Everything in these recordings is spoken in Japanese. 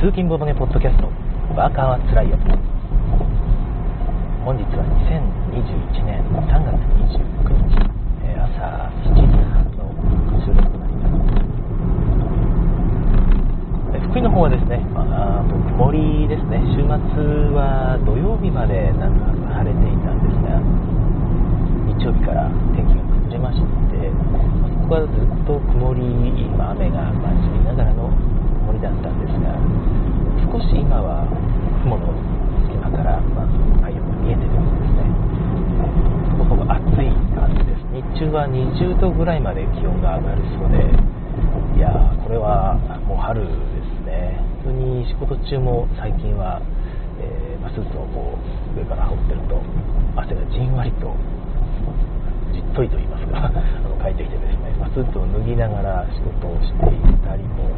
通勤ボードゲポッドキャスト。ワーカーはつらいよ。本日は2021年3月29日、えー朝7時半の収録となります。えー福井の方はですね、まあ、曇りですね。週末は土曜日までなんとなく晴れていたんですが日曜日から天気が崩れましてまあそこはずっと曇り、まあ、雨が混じりながらのだったんですが少し今は雲の隙間から、まあ、太陽が見えてるんですね。ほぼ暑い感じです。日中は20度ぐらいまで気温が上がるそうでいやーこれはもう春ですね。普通に仕事中も最近は、えースーツをこう上から羽織ってると汗がじんわりとじっとりといまスーツを脱ぎながら仕事をしていたりも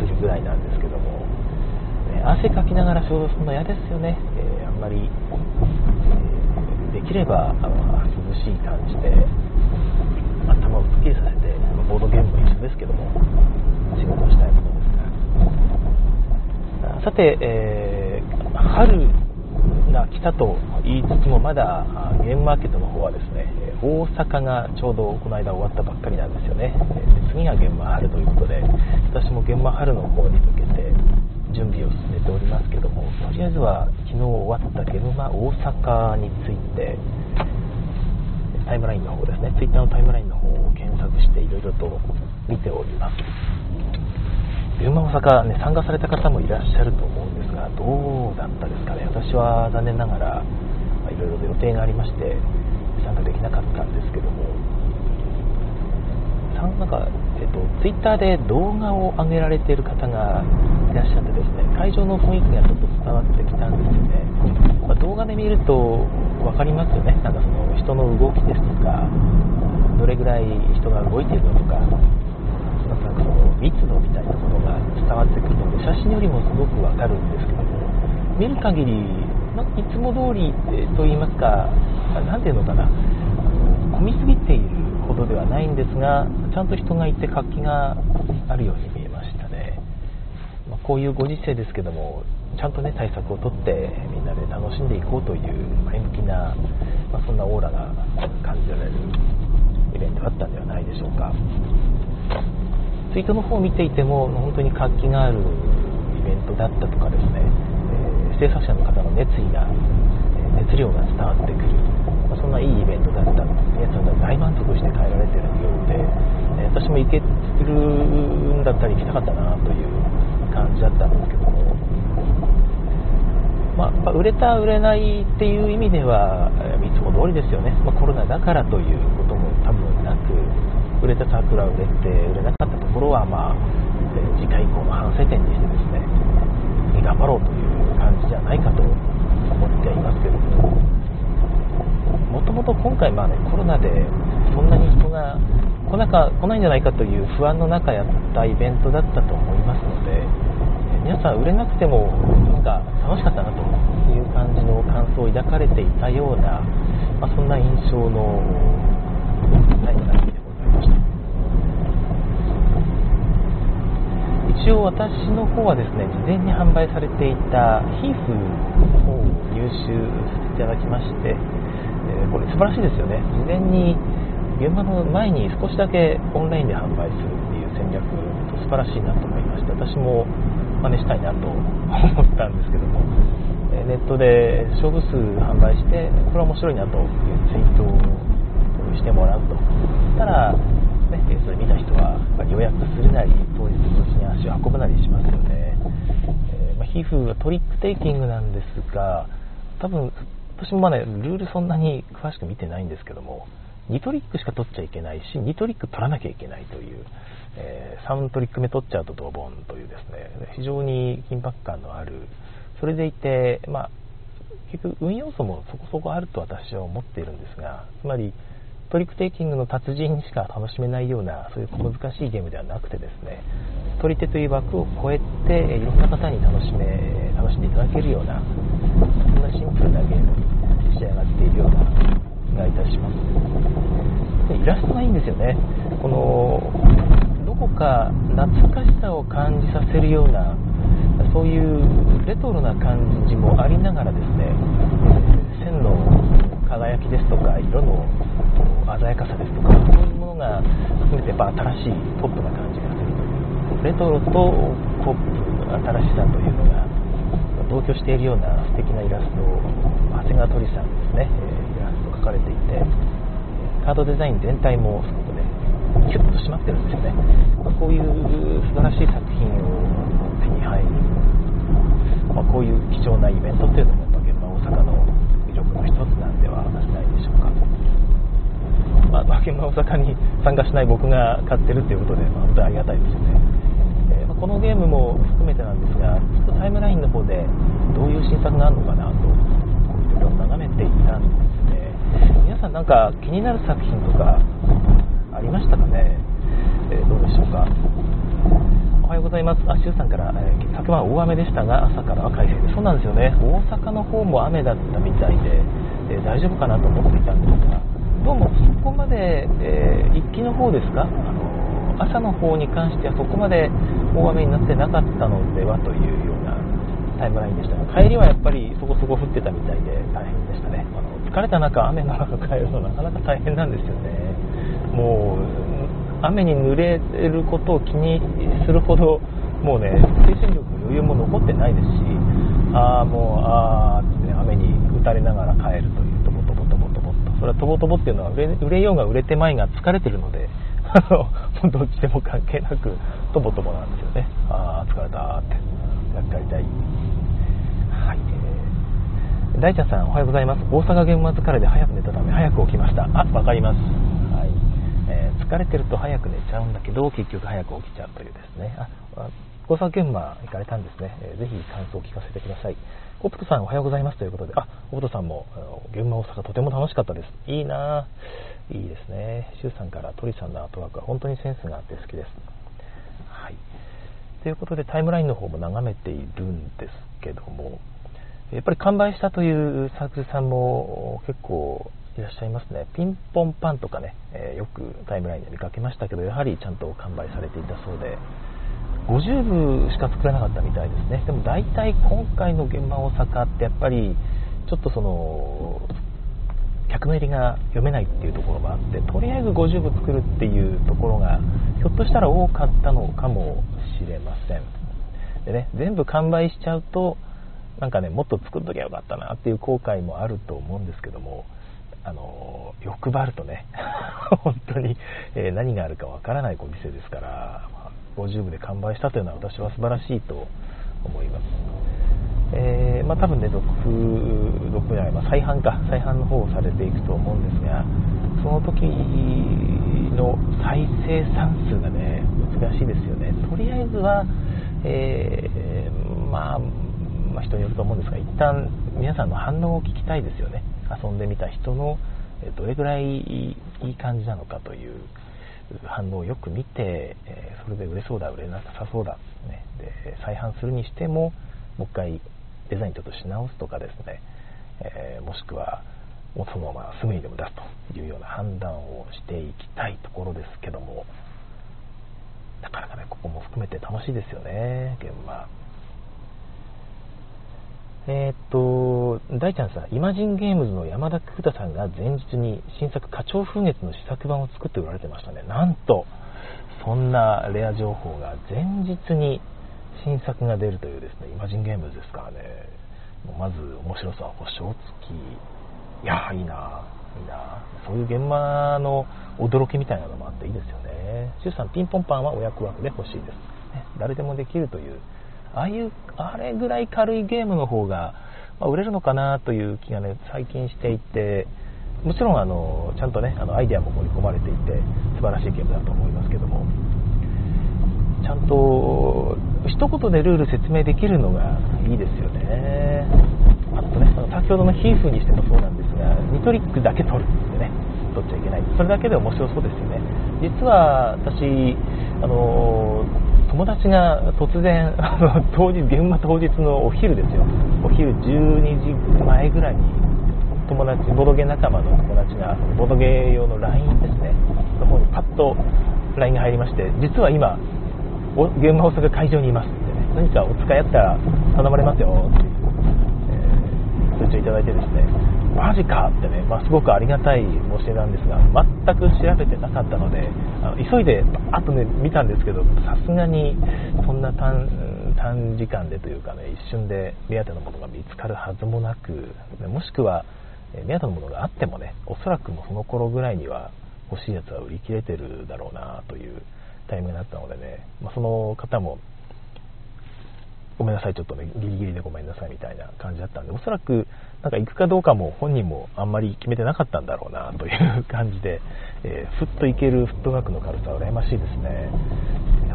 するぐらいなんですけども、ね汗かきながら仕事するの嫌ですよね、えーあんまり、えーできればあの涼しい感じで頭をすっきりさせてボードゲームも一緒ですけども仕事をしたいものですが。あさて、えー春が来たと言いつつもまだゲームマーケットの方はですね大阪がちょうどこの間終わったばっかりなんですよね。次が現場春ということで私も現場春の方に向けて準備を進めておりますけどもとりあえずは昨日終わったゲームマ大阪についてタイムラインの方ですね Twitter のタイムラインの方を検索していろいろと見ております。現場大阪、ね、参加された方もいらっしゃると思うんですがどうだったですかね。私は残念ながらいろいろと予定がありまして参加できなかったんですけども。なんか、えっと、ツイッターで動画を上げられている方がいらっしゃってですね会場の雰囲気がちょっと伝わってきたんですよね、まあ動画で見ると分かりますよね。なんかその人の動きですとかどれぐらい人が動いているのとかなんかその密度みたいなものが伝わってくるので写真よりもすごくわかるんですけども。見る限りいつも通りと言いますか何ていうのかな混みすぎているほどではないんですがちゃんと人がいて活気があるように見えましたね、まあこういうご時世ですけどもちゃんとね対策をとってみんなで楽しんでいこうという前向きな、まあそんなオーラが感じられるイベントだったんではないでしょうか。ツイートの方を見ていても本当に活気があるイベントだったとかですね、制作者の方の熱意が熱量が伝わってくる、まあそんないいイベントだった皆さんが大満足して帰られてるようで、え私も行けるんだったら行きたかったなという感じだったんですけども。まあ、売れた、売れないっていう意味では、いつも通りですよね、まあコロナだからということも多分なく、売れた桜売れて、売れなかったところは、まあ、え次回以降の反省点にしてですね、頑張ろうという感じじゃないかと思っていますけれども、もともと今回、まあね、コロナでそんなに人が来なか来ないんじゃないかという不安の中やったイベントだったと思いますので、皆さん売れなくてもなんか楽しかったなという感じの感想を抱かれていたような、まあ、そんな印象のタイムラインでございました。一応私の方はですね事前に販売されていたヒーフの方を入手させていただきまして、えーこれ素晴らしいですよね。事前に現場の前に少しだけオンラインで販売するっていう戦略素晴らしいなと思いまして私も真似したいなと思ったんですけどもえネットで勝負数販売してこれは面白いなというツイートをしてもらうと。たら、ね、えそれ見た人はやっぱり予約するなり当日無事に足を運ぶなりしますよね、えーまあ、皮膚はトリックテイキングなんですが多分私もまだルールそんなに詳しく見てないんですけども2トリックしか取っちゃいけないし2トリック取らなきゃいけないという、えー3トリック目取っちゃうとドボンというですね非常に緊迫感のあるそれでいて、まあ、結局運要素もそこそこあると私は思っているんですがつまりトリックテイキングの達人にしか楽しめないようなそういう小難しいゲームではなくてですね取り手という枠を超えてえいろんな方に楽しめ楽しんでいただけるようなそんなシンプルなゲームに仕上がっているような気がいたします。でイラストがいいんですよね。このどこか懐かしさを感じさせるようなそういうレトロな感じもありながらですね線の輝きですとか色の鮮やかさですとかそういうものが含めてやっぱ新しいポップな感じがする。レトロとポップの新しさというのが同居しているような素敵なイラストを長谷川鳥さんですね、えイラスト描かれていてカードデザイン全体もすごくねキュッと締まってるんですよね、まあ、こういう素晴らしい作品を手に入る、まあ、こういう貴重なイベントっていうのもやっぱ現場大阪の一つなんではないでしょうか、まあ、現場大阪に参加しない僕が買ってるっていうことで、まあ、本当にありがたいですよねこのゲームも含めてなんですが、ちょっとタイムラインの方でどういう新作があるのかなと、いろいろ眺めていたんですね。皆さんなんか気になる作品とかありましたかね、えー、どうでしょうか？おはようございます。あ、しゅうさんから、えー、昨晩大雨でしたが、朝からは快晴。そうなんですよね。大阪の方も雨だったみたいで、えー、大丈夫かなと思っていたんですが、どうもそこまで、えー、一気の方ですか？あの朝の方に関してはそこまで大雨になってなかったのではというようなタイムラインでした。が帰りはやっぱりそこそこ降ってたみたいで大変でしたね。あの疲れた中雨の中帰るのなかなか大変なんですよね。もう雨に濡れることを気にするほどもうね精神力も余裕も残ってないですしああもうああ、雨に打たれながら帰るとそれはとぼとぼっていうのは売れようが売れてまいが疲れてるので あのどっちでも関係なくとぼとぼなんですよね。ああ疲れたってやってやりたい。はい、えー、大ちゃんさんおはようございます。大阪現場疲れで早く寝たため早く起きました。あわかります。はい、えー、疲れてると早く寝ちゃうんだけど結局早く起きちゃうというですね。あ大阪現場行かれたんですね、えー、ぜひ感想を聞かせてください。オプトさんおはようございますということで、あ、オプトさんも、現場大阪とても楽しかったです。いいないいですね。シュウさんから鳥さんのアートワークは本当にセンスがあって好きです。はい。ということでタイムラインの方も眺めているんですけども、やっぱり完売したというサークルさんも結構いらっしゃいますね。ピンポンパンとかね、え、よくタイムラインで見かけましたけど、やはりちゃんと完売されていたそうで、50部しか作れなかったみたいですね。でも大体今回の現場大阪ってやっぱりちょっとその客の入りが読めないっていうところもあってとりあえず50部作るっていうところがひょっとしたら多かったのかもしれませんでね全部完売しちゃうとなんかねもっと作っときゃよかったなっていう後悔もあると思うんですけどもあの欲張るとね 本当に、え、何があるかわからないお店ですから50部で完売したというのは私は素晴らしいと思います。えー、まあ、多分ね、続、続じゃない、まあ、再販か、再販の方をされていくと思うんですが、その時の再生産数がね、難しいですよね。とりあえずは、えー、まあ、まあ、人によると思うんですが、一旦皆さんの反応を聞きたいですよね。遊んでみた人のどれぐらいいい感じなのかという反応をよく見て、えそれで売れそうだ売れなさそうだ、ね、で再販するにしてももう一回デザインちょっとし直すとかですね、え、もしくはもうそのまますぐにでも出すというような判断をしていきたいところですけども。なかなかねここも含めて楽しいですよね現場。えー、っと、大ちゃんさん、イマジンゲームズの山田久太さんが前日に新作花鳥風月の試作版を作っておられてましたね。なんと、そんなレア情報が前日に新作が出るというですね、イマジンゲームズですからね、もうまず面白さは星をつき、いやいいな、いいな、そういう現場の驚きみたいなのもあっていいですよね。シュさん、ピンポンパンはお役枠で欲しいです。ね、誰でもできるというああいう、あれぐらい軽いゲームの方が、まあ、売れるのかなという気がね、最近していて、もちろんあの、ちゃんとね、あのアイデアも盛り込まれていて、素晴らしいゲームだと思いますけども、ちゃんと、一言でルール説明できるのがいいですよね。あとね、先ほどのヒーフにしてもそうなんですが、2トリックだけ取るってね、取っちゃいけない。それだけで面白そうですよね。実は私、あの友達が突然 当日現場当日のお昼ですよ。お昼12時前ぐらいに友達ボドゲ仲間の友達がボドゲ用の LINE ですね。の方にパッと LINE が入りまして実は今現場大阪会場にいますって。ね何かお使いあったら頼まれますよって、えー、通知をいただいてですね。マジかってね、まあ、すごくありがたい申し出なんですが全く調べてなかったのであの急いであとね見たんですけどさすがにそんな短短時間でというかね一瞬で目当てのものが見つかるはずもなくもしくは目当てのものがあってもねおそらくもその頃ぐらいには欲しいやつは売り切れてるだろうなというタイミングだったのでね、まあ、その方もごめんなさい、ちょっとね、ギリギリでごめんなさいみたいな感じだったんで、おそらく、なんか行くかどうかも本人もあんまり決めてなかったんだろうなという感じで、えー、ふっと行けるフットワークの軽さは羨ましいですね。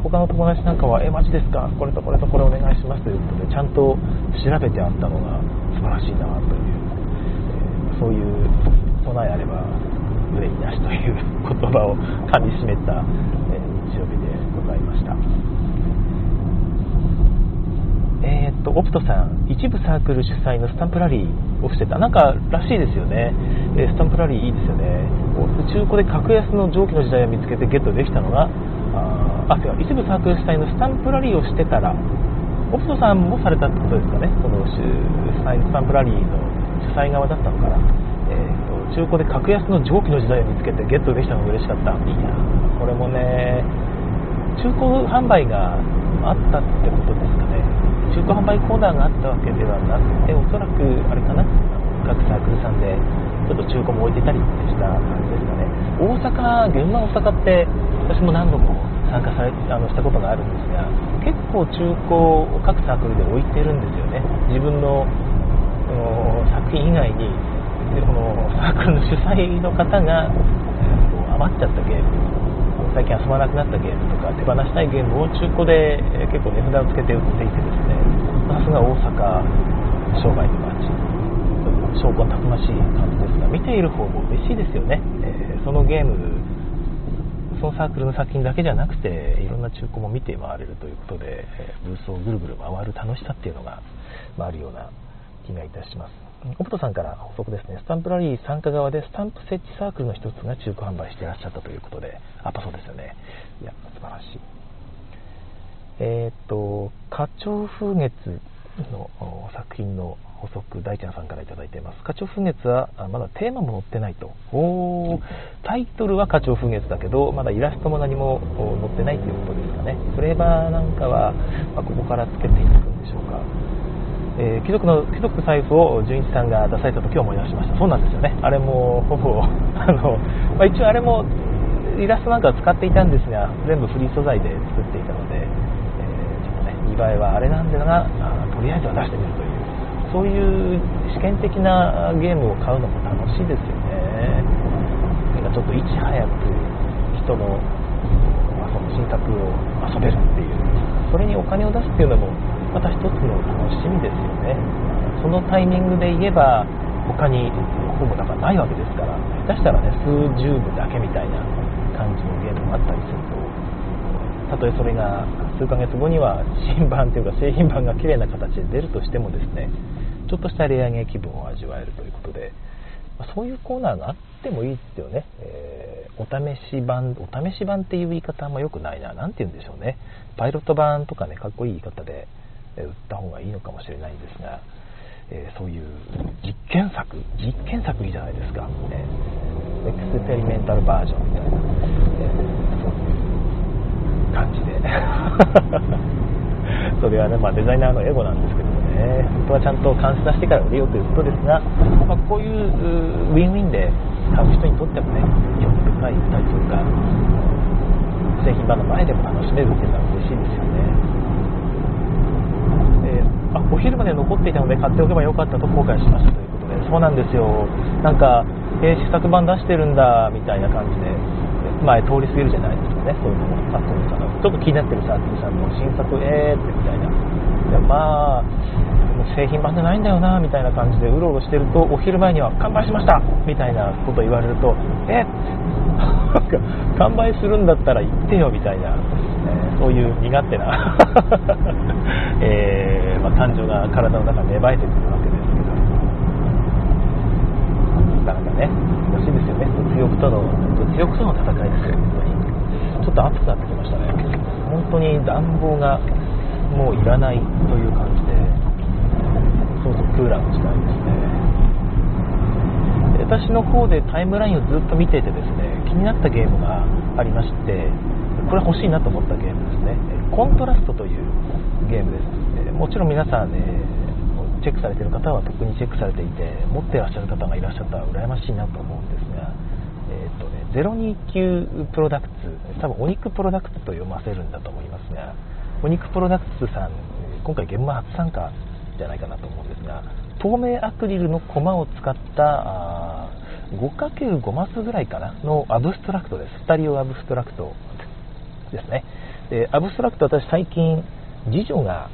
他の友達なんかは、え、マジですか？これとこれとこれお願いしますということで、ちゃんと調べてあったのが素晴らしいなという、えー、そういう備えあれば、憂いなしという言葉をかみしめた、えー、日曜日でございました。えー、っと、オプトさん、一部サークル主催のスタンプラリーをしてた。なんからしいですよね。えー、スタンプラリーいいですよね。中古で格安の蒸気の時代を見つけてゲットできたのが、あ、あ違う、一部サークル主催のスタンプラリーをしてたら、オプトさんもされたってことですかね。この主催スタンプラリーの主催側だったのかな。えー、と中古で格安の蒸気の時代を見つけてゲットできたのが嬉しかった。いやこれもね、中古販売があったってことですかね。中古販売コーナーがあったわけではなくておそらくあれかな各サークルさんでちょっと中古も置いてたりした感じですかね。大阪現場大阪って私も何度も参加されあのしたことがあるんですが結構中古を各サークルで置いてるんですよね。自分の作品以外にこのサークルの主催の方が、余っちゃったゲーム最近遊ばなくなったゲームとか手放したいゲームを中古で結構値札をつけて売っていてですさすが大阪商売の街証拠たくましい感じですが見ている方も嬉しいですよね、えー、そのゲームそのサークルの作品だけじゃなくていろんな中古も見て回れるということで、えブースをぐるぐる回る楽しさっていうのが、まあ、あるような気がいたしますオプトさんから補足ですね、スタンプラリー参加側でスタンプ設置サークルの一つが中古販売してらっしゃったということで、やっぱそうですよね。いや、素晴らしい。えっ、と、花鳥風月の作品の補足、大ちゃんさんから頂いています。花鳥風月はまだテーマも載ってないと。おタイトルは花鳥風月だけど、まだイラストも何も載ってないということですかね。フレーバーなんかは、まあ、ここからつけていくんでしょうか。えー、貴族の貴族財布を純一さんが出された時を思い出しましたそうなんですよねあれもほぼ あの、まあ、一応あれもイラストなんかを使っていたんですが全部フリー素材で作っていたので、見栄えはあれなんだがとりあえずは出してみるという。そういう試験的なゲームを買うのも楽しいですよね。なんかちょっといち早く人の,、まあ、その新作を遊べるっていう。それにお金を出すっていうのもまた一つの楽しみですよね。そのタイミングで言えば他にほぼだからないわけですから。下手したらね数十部だけみたいな感じのゲームもあったりすると。たとえそれが数ヶ月後には新版というか製品版が綺麗な形で出るとしてもですねちょっとしたレアゲー気分を味わえるということでそういうコーナーがあってもいいですよね、えー、お試し版お試し版っていう言い方も良くないな何て言うんでしょうね。パイロット版とかねかっこいい言い方で売った方がいいのかもしれないんですが、えー、そういう実験作実験作いいじゃないですか、ね、エクスペリメンタルバージョンみたいな、えー、感じで。それはね、まあ、デザイナーのエゴなんですけどもね。本当はちゃんと監視出してから売れようということですが、まあ、こういうウィンウィンで買う人にとってもね興味深いタイトルが製品版の前でも楽しめるっていうのは嬉しいですよね。あお昼まで残っていたので買っておけばよかったと後悔しましたということでそうなんですよ。なんか、えー、試作版出してるんだみたいな感じで前通り過ぎるじゃないですか。ねそういうのもサークルさんちょっと気になってるサークルさんの新作えーってみたいな。でまあ製品版じゃないんだよなみたいな感じでうろうろしてるとお昼前には完売しましたみたいなこと言われるとえ？完売するんだったら言ってよみたいな、えー、そういう身勝手な、えー、まあ、感情が体の中に芽生えてくるわけですけど。なかなかね難しいですよね。物欲との物欲との戦いですよ本当に。ちょっと暑くなってきましたね。本当に暖房がもういらないという感じでそうそうクーラーの時代ですね。私の方でタイムラインをずっと見ていてですね気になったゲームがありましてこれ欲しいなと思ったゲームですね。コントラストというゲームですもちろん皆さんねチェックされてる方は特にチェックされていて持ってらっしゃる方がいらっしゃったら羨ましいなと思う、029プロダクツ多分お肉プロダクツと読ませるんだと思いますがお肉プロダクツさん今回ゲムマ初参加じゃないかなと思うんですが透明アクリルのコマを使った 5×5 マスぐらいかなのアブストラクトです。二人用アブストラクトですね。でアブストラクト私最近次女が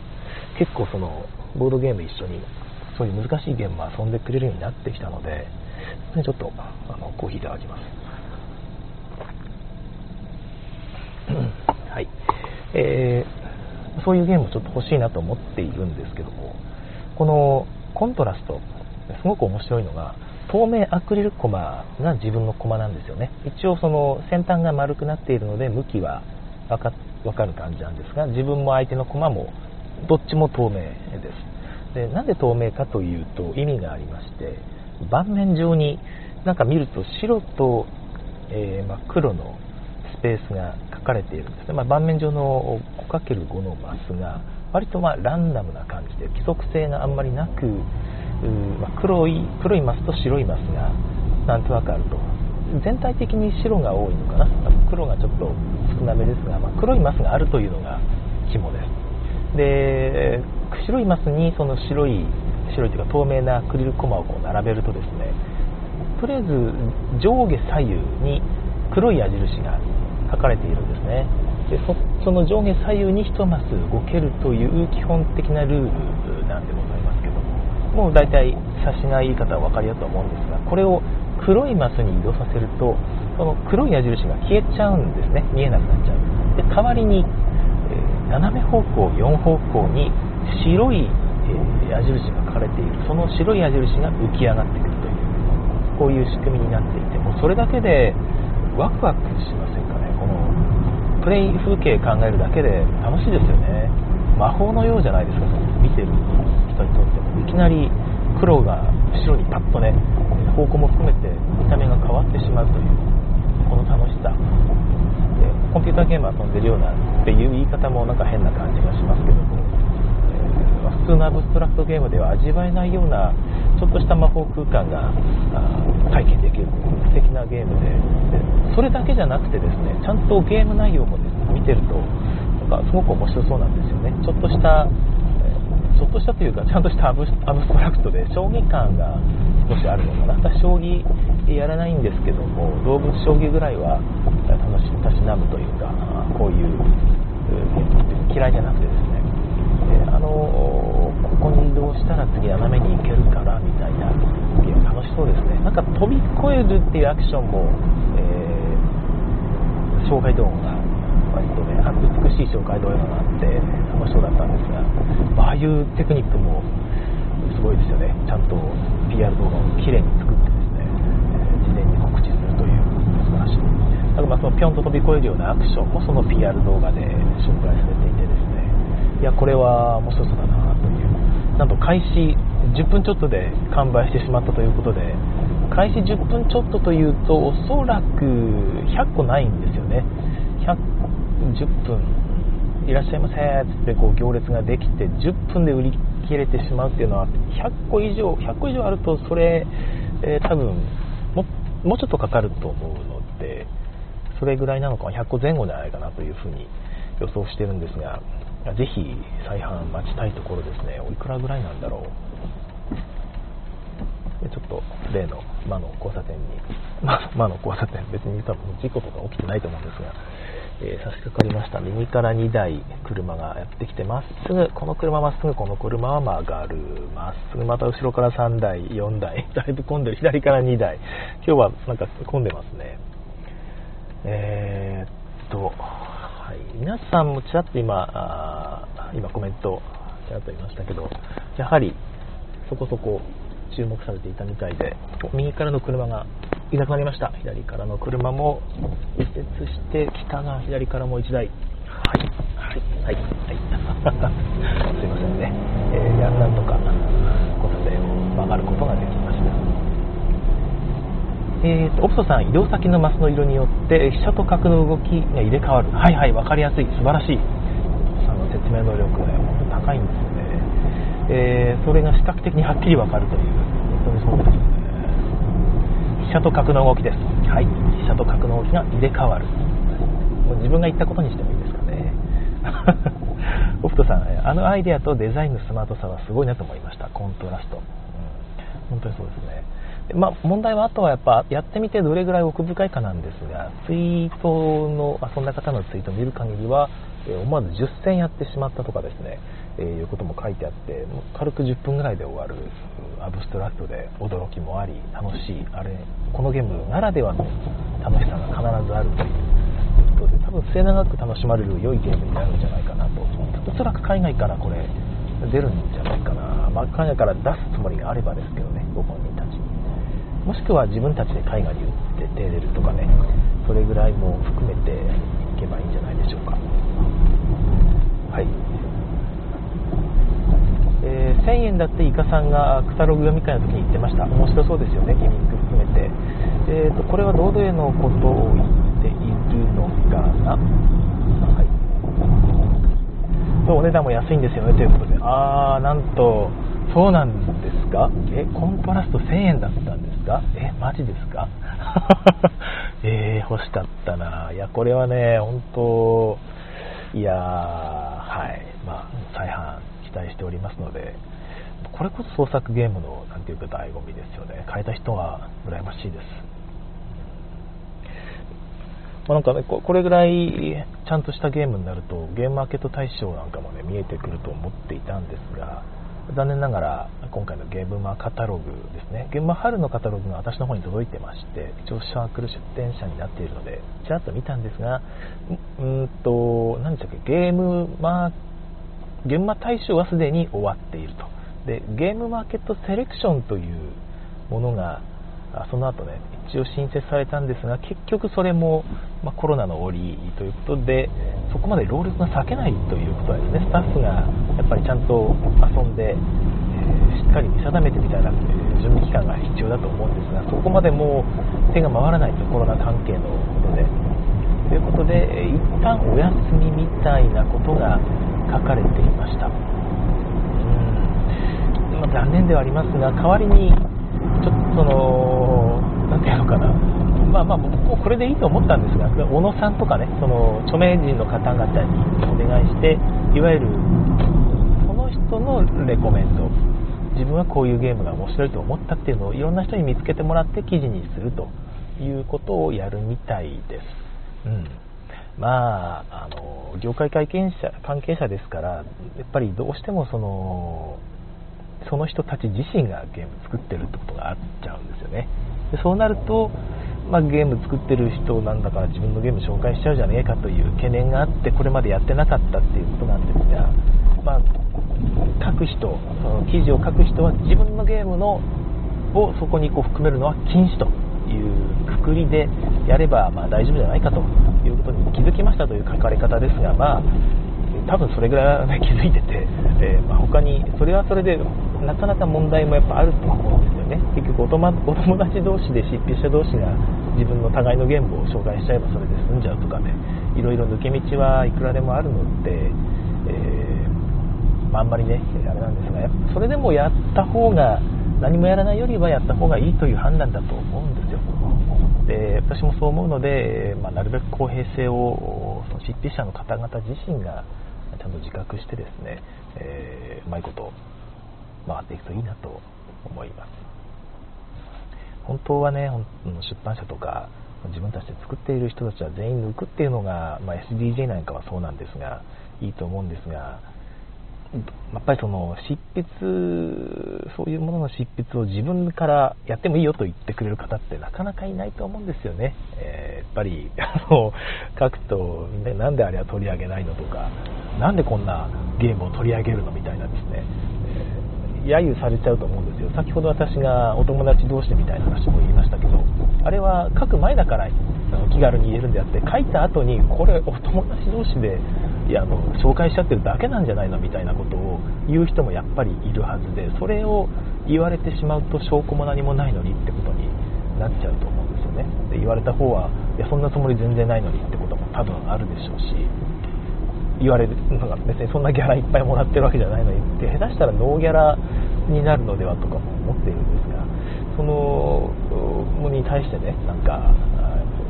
結構そのボードゲーム一緒にそういう難しいゲームも遊んでくれるようになってきたのでちょっとあのコーヒーいただきます。はい、えー、そういうゲームちょっと欲しいなと思っているんですけどもこのコントラストすごく面白いのが透明アクリルコマが自分のコマなんですよね。一応その先端が丸くなっているので向きは分かる感じなんですが自分も相手のコマもどっちも透明です。でなんで透明かというと意味がありまして盤面上になんか見ると白と、えー、ま、黒のスペースが書かれているんですね、まあ、盤面上の 5×5 のマスが割とまランダムな感じで規則性があんまりなく、まあ、黒い黒いマスと白いマスがなんとなくあると。全体的に白が多いのかな。黒がちょっと少なめですが、まあ、黒いマスがあるというのが肝です。で白いマスにその白い白いというか透明なアクリルコマをこう並べるとですねとりあえず上下左右に黒い矢印が書かれているんですね。でその上下左右に1マス動けるという基本的なルールなんでございますけどももう大体察しない言い方は分かりやすいと思うんですがこれを黒いマスに移動させるとその黒い矢印が消えちゃうんですね。見えなくなっちゃう。で代わりに、え、斜め方向4方向に白い、え、矢印が書かれている。その白い矢印が浮き上がってくるというこういう仕組みになっていてもうそれだけでワクワクしませんかねこのプレイ風景考えるだけで楽しいですよね。魔法のようじゃないですかその見てる人にとっても。いきなり黒が白にパッとね方向も含めて見た目が変わってしまうというこの楽しさ。でコンピューターゲーム遊んでるようなっていう言い方もなんか変な感じがしますけども、えー、普通のアブストラクトゲームでは味わえないようなちょっとした魔法空間が体験できる素敵なゲームで。でそれだけじゃなくてですねちゃんとゲーム内容もです、ね、見てるとなんかすごく面白そうなんですよね。ちょっとしたちょっとしたというかちゃんとしたアブストラクトで将棋感が少しあるのかな。私将棋やらないんですけども動物将棋ぐらいは楽したしなむというかこういう嫌いじゃなくてですね。であのこに移動したら次斜めに行けるからみたいな。ゲーム楽しそうですね。なんか飛び越えるっていうアクションも、えー、障害動画が割とね美しい紹介動画があって楽しそうだったんですが、ああいうテクニックもすごいですよね。ちゃんと PR 動画をきれいに作ってですねえ、事前に告知するという素晴らしい。だからまあそのピョンと飛び越えるようなアクションもその PR 動画で紹介されていてですね。いやこれは面白そうだな。なんと開始10分ちょっとで完売してしまったということで開始10分ちょっとというとおそらく100個ないんですよね。110分いらっしゃいませってこう行列ができて10分で売り切れてしまうっていうのは100個以上100個以上あるとそれ、えー、多分ももうちょっとかかると思うのでそれぐらいなのか100個前後じゃないかなというふうに予想してるんですがぜひ再販待ちたいところですね。おいくらぐらいなんだろう。ちょっと例の魔の交差点に、魔の交差点、別に多分事故とか起きてないと思うんですが、えー、差し掛かりました。右から2台車がやってきてまっすぐこの車まっすぐこの車は曲がる。まっすぐまた後ろから3台4台。だいぶ混んでる。左から2台。今日はなんか混んでますね。えー、っと、皆さんもちらっと今今コメントちらっと言いましたけどやはりそこそこ注目されていたみたいで右からの車がいなくなりました。左からの車も右折して北が左からも1台。はい、はい。はい、はい、すいませんね、えー、やなんとか交差点を曲がることができました。えーと、オプトさん、移動先のマスの色によって飛車と角の動きが入れ替わる、はいはい、分かりやすい、素晴らしい、さんの説明能力が、ね、本当に高いんですよね、えー、それが視覚的にはっきり分かるという、本当にそうですね、飛車と角の動きです、はい、飛車と角の動きが入れ替わる、もう自分が言ったことにしてもいいですかね。オフトさん、あのアイデアとデザインのスマートさはすごいなと思いました、コントラスト。うん、本当にそうですね。まあ、問題はあとはやっぱやってみてどれぐらい奥深いかなんですがツイートのそんな方のツイートを見る限りは、え思わず10戦やってしまったとかですね、えー、いうことも書いてあってもう軽く10分ぐらいで終わるアブストラクトで驚きもあり楽しいあれこのゲームならではの楽しさが必ずあるということで多分末永く楽しまれる良いゲームになるんじゃないかなとおそらく海外からこれ出るんじゃないかな、まあ、海外から出すつもりがあればですけどねご本人もしくは自分たちで海外に売って手出るとかねそれぐらいも含めていけばいいんじゃないでしょうか。はい。えー、1000円だってイカさんがクタログ読み会の時に言ってました。面白そうですよねギミック含めて、えーと、これは堂々へのことを言っているのかな。はい。お値段も安いんですよねということで。あーなんとそうなんですか？えコントラスト1000円だった。ですか？えマジですか？えー、欲しかったな。いやこれはね本当いやはい。まあ再販期待しておりますので。これこそ創作ゲームの何ていうか醍醐味ですよね。変えた人は羨ましいです。まあ、なんかね、これぐらいちゃんとしたゲームになるとゲームマーケット大賞なんかもね見えてくると思っていたんですが残念ながら今回のゲームマカタログですね。ゲームマ春のカタログが私の方に届いてまして一応サークル出展者になっているのでちらっと見たんですがうんと何でしたっけ？ゲームマゲームマ大賞はすでに終わっていると。でゲームマーケットセレクションというものがその後ね一応新設されたんですが結局それも、まあ、コロナの折ということでそこまで労力が割けないということですね。スタッフがやっぱりちゃんと遊んで、えー、しっかり見定めてみたいな準備期間が必要だと思うんですがそこまでもう手が回らないとコロナ関係のことで。ということで一旦お休みみたいなことが書かれていました。うん、まあ、残念ではありますが代わりにちょっとその、なんていうのかな、まあまあ、僕もこれでいいと思ったんですが、小野さんとかね、その著名人の方々にお願いして、いわゆるその人のレコメンド、自分はこういうゲームが面白いと思ったっていうのをいろんな人に見つけてもらって記事にするということをやるみたいです。うんまあ、あの業界関係者関係者ですから、やっぱりどうしてもそのその人たち自身がゲーム作ってるってことがあっちゃうんですよね。でそうなると、まあ、ゲーム作ってる人なんだから自分のゲーム紹介しちゃうじゃねえかという懸念があってこれまでやってなかったっていうことなんですが、まあ、書く人その記事を書く人は自分のゲームのをそこにこう含めるのは禁止というくくりでやればま大丈夫じゃないかということに気づきましたという書かれ方ですが、まあ、多分それぐらい、ね、気づいてて、えー、まあ、他にそれはそれでなかなか問題もやっぱあると思うんですよね。結局お友達同士で執筆者同士が自分の互いのゲームを紹介しちゃえばそれで済んじゃうとかね。いろいろ抜け道はいくらでもあるので、えー、まあ、んまりねあれなんですがそれでもやった方が何もやらないよりはやった方がいいという判断だと思うんですよ。で私もそう思うので、まあ、なるべく公平性をその執筆者の方々自身がちゃんと自覚してですね、えー、うまいこと回っていくといいなと思います。本当はね出版社とか自分たちで作っている人たちは全員抜くっていうのが、まあ、SDJ なんかはそうなんですがいいと思うんですがやっぱりその執筆そういうものの執筆を自分からやってもいいよと言ってくれる方ってなかなかいないと思うんですよね、えー、やっぱり あの書くと、ね、なんであれは取り上げないのとかなんでこんなゲームを取り上げるのみたいなですね、揶揄されちゃうと思うんですよ。先ほど私がお友達同士でみたいな話も言いましたけどあれは書く前だから気軽に言えるんであって書いた後にこれお友達同士でいやあの紹介しちゃってるだけなんじゃないのみたいなことを言う人もやっぱりいるはずでそれを言われてしまうと証拠も何もないのにってことになっちゃうと思うんですよね。で言われた方はいやそんなつもり全然ないのにってことも多分あるでしょうし言われるのが別にそんなギャラいっぱいもらってるわけじゃないのにって下手したらノーギャラになるのではとかも思っているんですがそのもに対してねなんか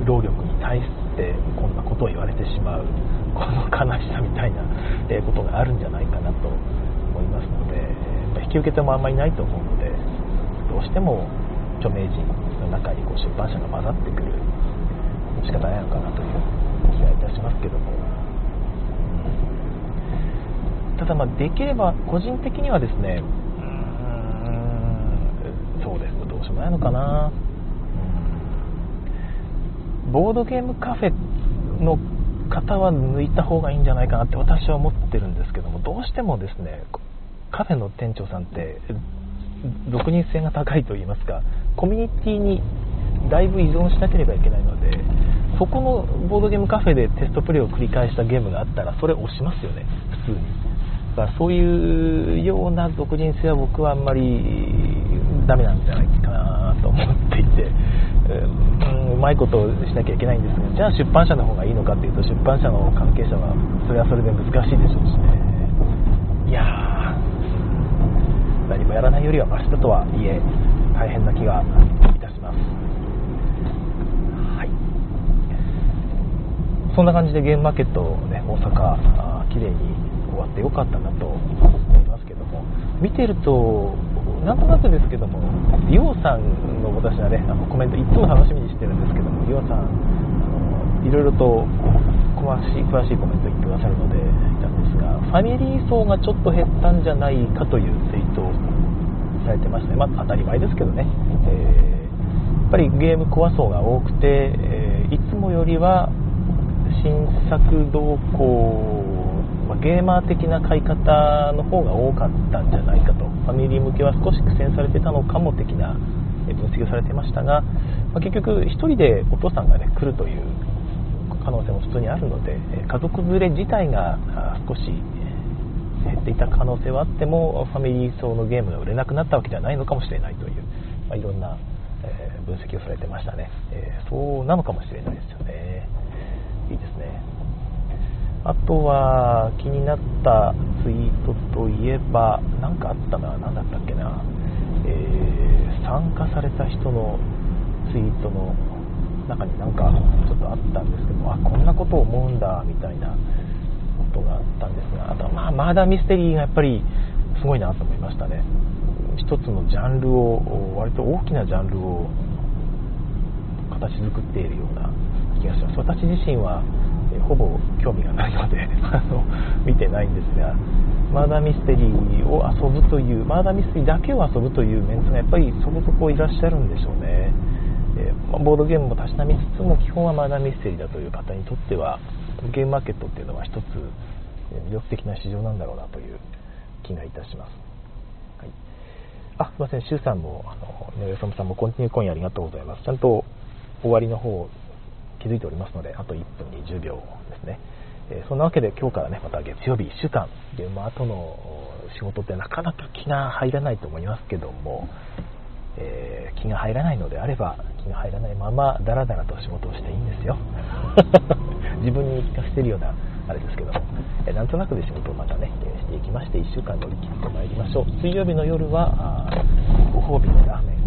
労力に対してこんなことを言われてしまうこの悲しさみたいなことがあるんじゃないかなと思いますので引き受け手もあんまりないと思うのでどうしても著名人の中にこう出版社が混ざってくる仕方ないのかなという気がいたしますけども。ただまできれば個人的にはですねうーんそうです。どうしようもないのかな。ボードゲームカフェの方は抜いた方がいいんじゃないかなって私は思ってるんですけどもどうしてもですねカフェの店長さんって独人性が高いと言いますかコミュニティにだいぶ依存しなければいけないのでそこのボードゲームカフェでテストプレイを繰り返したゲームがあったらそれ押しますよね普通に。かそういうような独人性は僕はあんまりダメなんじゃないかなと思っていて、うん、うまいことをしなきゃいけないんですがじゃあ出版社の方がいいのかっていうと出版社の関係者はそれはそれで難しいでしょうしね。いやー何もやらないよりはマシだとはいえ大変な気がいたします。はい。そんな感じでゲームマーケットをね大阪綺麗に終わってよかったなと思いますけども見てるとなんとなくですけども、リオさんの私はね、あのコメント、いつも楽しみにしてるんですけども、リオさん、いろいろと詳しい詳しいコメント言ってくださるので、いたんですが、ファミリー層がちょっと減ったんじゃないかというツイートをされてまして、まあ、当たり前ですけどね、えー、やっぱりゲームコア層が多くて、えー、いつもよりは新作動向まあ、ゲーマー的な買い方の方が多かったんじゃないかと。ファミリー向けは少し苦戦されてたのかも的な分析をされてましたが、まあ、結局1人でお父さんが、ね、来るという可能性も普通にあるので家族連れ自体が少し減っていた可能性はあってもファミリー層のゲームが売れなくなったわけではないのかもしれないという、まあ、いろんな分析をされてましたね、えそうなのかもしれないですよね。いいですね。あとは気になったツイートといえば何かあったな何だったっけな、えー、参加された人のツイートの中になんかちょっとあったんですけどあこんなこと思うんだみたいなことがあったんですがあとはまあマーダーミステリーがやっぱりすごいなと思いましたね。一つのジャンルを割と大きなジャンルを形作っているような気がします。私自身はほぼ興味がないので あの見てないんですがマーダーミステリーを遊ぶというマーダーミステリーだけを遊ぶというメンツがやっぱりそこそこいらっしゃるんでしょうね、えー、ボードゲームもたしなみつつも基本はマーダーミステリーだという方にとってはゲームマーケットっていうのは一つ魅力的な市場なんだろうなという気がいたします、はい、あすいません。周さんもあの井上さんもコンティニューコインありがとうございます。ちゃんと終わりの方気づいておりますので、あと1分20秒ですね。えそんなわけで今日からね、また月曜日1週間、現場後の仕事ってなかなか気が入らないと思いますけども、えー、気が入らないのであれば、気が入らないままダラダラと仕事をしていいんですよ。自分に聞かせてるようなあれですけども、えなんとなくで仕事をまたね、えしていきまして、1週間乗り切ってまいりましょう。水曜日の夜は、ご褒美のラーメン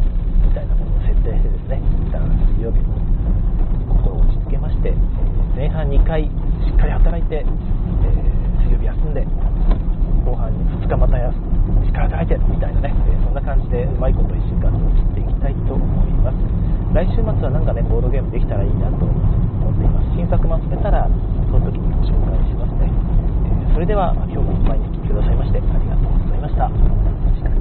みたいなものを設定してですね、一旦水曜日もまして、前半2回しっかり働いて、えー、水曜日休んで、後半2日また休しっかり働いてみたいなね、えそんな感じでうまいこと1週間を切っていきたいと思います。来週末はなんかね、ボードゲームできたらいいなと思っています。新作も集めたら、その時にご紹介しますね。えそれでは今日も毎日聞いてくださいましてありがとうございました。